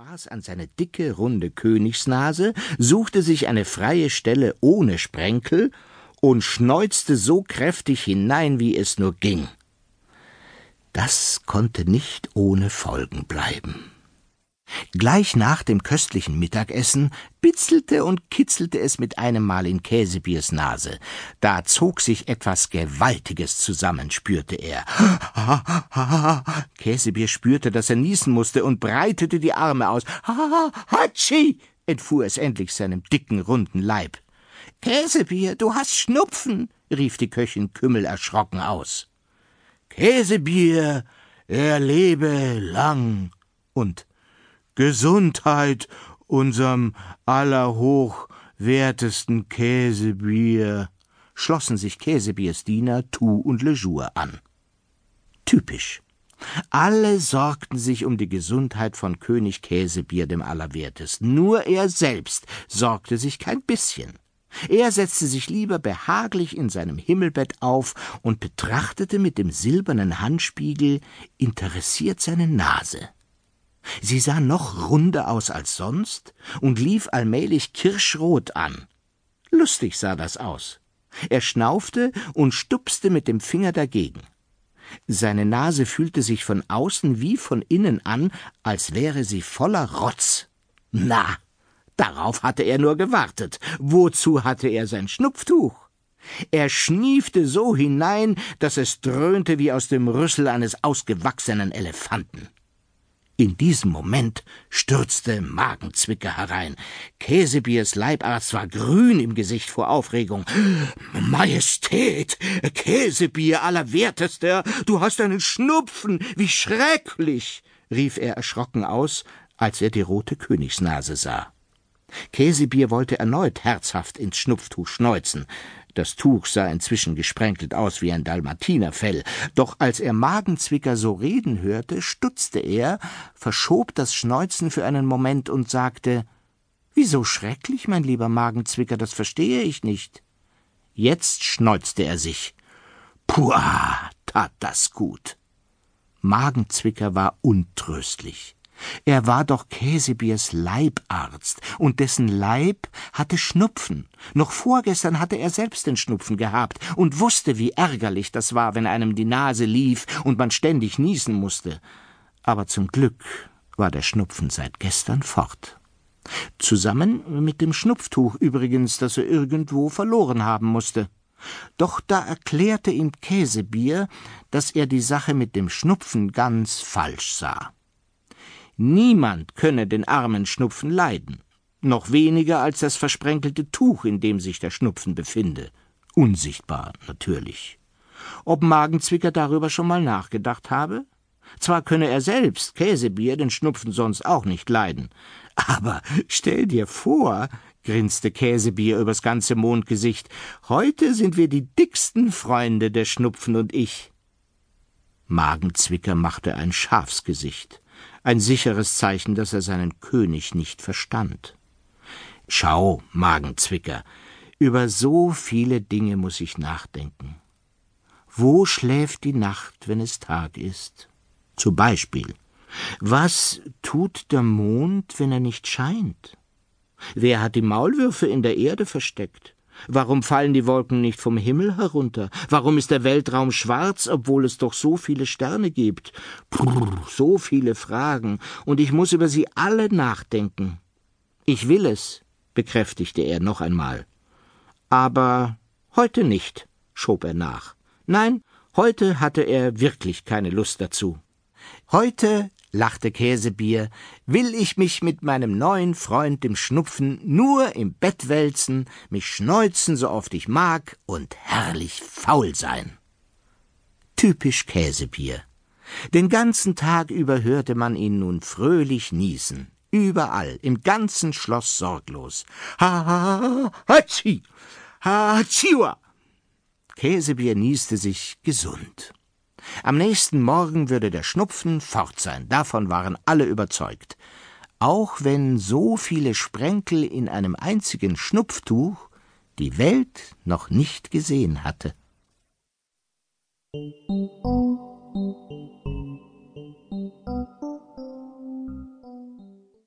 Spaß an seine dicke, runde Königsnase, suchte sich eine freie Stelle ohne Sprenkel und schneuzte so kräftig hinein, wie es nur ging. Das konnte nicht ohne Folgen bleiben. Gleich nach dem köstlichen Mittagessen bitzelte und kitzelte es mit einem Mal in Käsebiers Nase. Da zog sich etwas Gewaltiges zusammen, spürte er. Käsebier spürte, dass er niesen musste und breitete die Arme aus. Hatschi! entfuhr es endlich seinem dicken, runden Leib. Käsebier, du hast Schnupfen, rief die Köchin Kümmel erschrocken aus. Käsebier, er lebe lang und Gesundheit unserem allerhochwertesten Käsebier, schlossen sich Käsebiers Diener Tu und Le Jour an. Typisch. Alle sorgten sich um die Gesundheit von König Käsebier dem Allerwertesten. Nur er selbst sorgte sich kein bisschen. Er setzte sich lieber behaglich in seinem Himmelbett auf und betrachtete mit dem silbernen Handspiegel interessiert seine Nase. Sie sah noch runder aus als sonst und lief allmählich kirschrot an. Lustig sah das aus. Er schnaufte und stupste mit dem Finger dagegen. Seine Nase fühlte sich von außen wie von innen an, als wäre sie voller Rotz. Na, darauf hatte er nur gewartet. Wozu hatte er sein Schnupftuch? Er schniefte so hinein, dass es dröhnte wie aus dem Rüssel eines ausgewachsenen Elefanten. In diesem Moment stürzte Magenzwicker herein. Käsebiers Leibarzt war grün im Gesicht vor Aufregung. Majestät, Käsebier allerwertester, du hast einen Schnupfen, wie schrecklich, rief er erschrocken aus, als er die rote Königsnase sah. Käsebier wollte erneut herzhaft ins Schnupftuch schneuzen. Das Tuch sah inzwischen gesprenkelt aus wie ein Dalmatinerfell, doch als er Magenzwicker so reden hörte, stutzte er, verschob das Schneuzen für einen Moment und sagte Wieso schrecklich, mein lieber Magenzwicker, das verstehe ich nicht. Jetzt schneuzte er sich. Puah, tat das gut. Magenzwicker war untröstlich. Er war doch Käsebiers Leibarzt, und dessen Leib hatte Schnupfen. Noch vorgestern hatte er selbst den Schnupfen gehabt und wusste, wie ärgerlich das war, wenn einem die Nase lief und man ständig niesen musste. Aber zum Glück war der Schnupfen seit gestern fort. Zusammen mit dem Schnupftuch übrigens, das er irgendwo verloren haben musste. Doch da erklärte ihm Käsebier, dass er die Sache mit dem Schnupfen ganz falsch sah. Niemand könne den armen Schnupfen leiden, noch weniger als das versprenkelte Tuch, in dem sich der Schnupfen befinde. Unsichtbar natürlich. Ob Magenzwicker darüber schon mal nachgedacht habe? Zwar könne er selbst, Käsebier, den Schnupfen sonst auch nicht leiden. Aber stell dir vor, grinste Käsebier übers ganze Mondgesicht, heute sind wir die dicksten Freunde, der Schnupfen und ich. Magenzwicker machte ein Schafsgesicht ein sicheres Zeichen, dass er seinen König nicht verstand. Schau, Magenzwicker, über so viele Dinge muss ich nachdenken. Wo schläft die Nacht, wenn es Tag ist? Zum Beispiel, was tut der Mond, wenn er nicht scheint? Wer hat die Maulwürfe in der Erde versteckt? Warum fallen die Wolken nicht vom Himmel herunter? Warum ist der Weltraum schwarz, obwohl es doch so viele Sterne gibt? Brrr, so viele Fragen, und ich muss über sie alle nachdenken. Ich will es, bekräftigte er noch einmal. Aber heute nicht, schob er nach. Nein, heute hatte er wirklich keine Lust dazu. Heute lachte Käsebier, will ich mich mit meinem neuen Freund dem Schnupfen nur im Bett wälzen, mich schneuzen, so oft ich mag, und herrlich faul sein. Typisch Käsebier. Den ganzen Tag über hörte man ihn nun fröhlich niesen. Überall, im ganzen Schloss sorglos. Ha, ha, ha, hatschi, ha, hatschiwa. Käsebier nieste sich gesund. Am nächsten Morgen würde der Schnupfen fort sein, davon waren alle überzeugt. Auch wenn so viele Sprenkel in einem einzigen Schnupftuch die Welt noch nicht gesehen hatte. Musik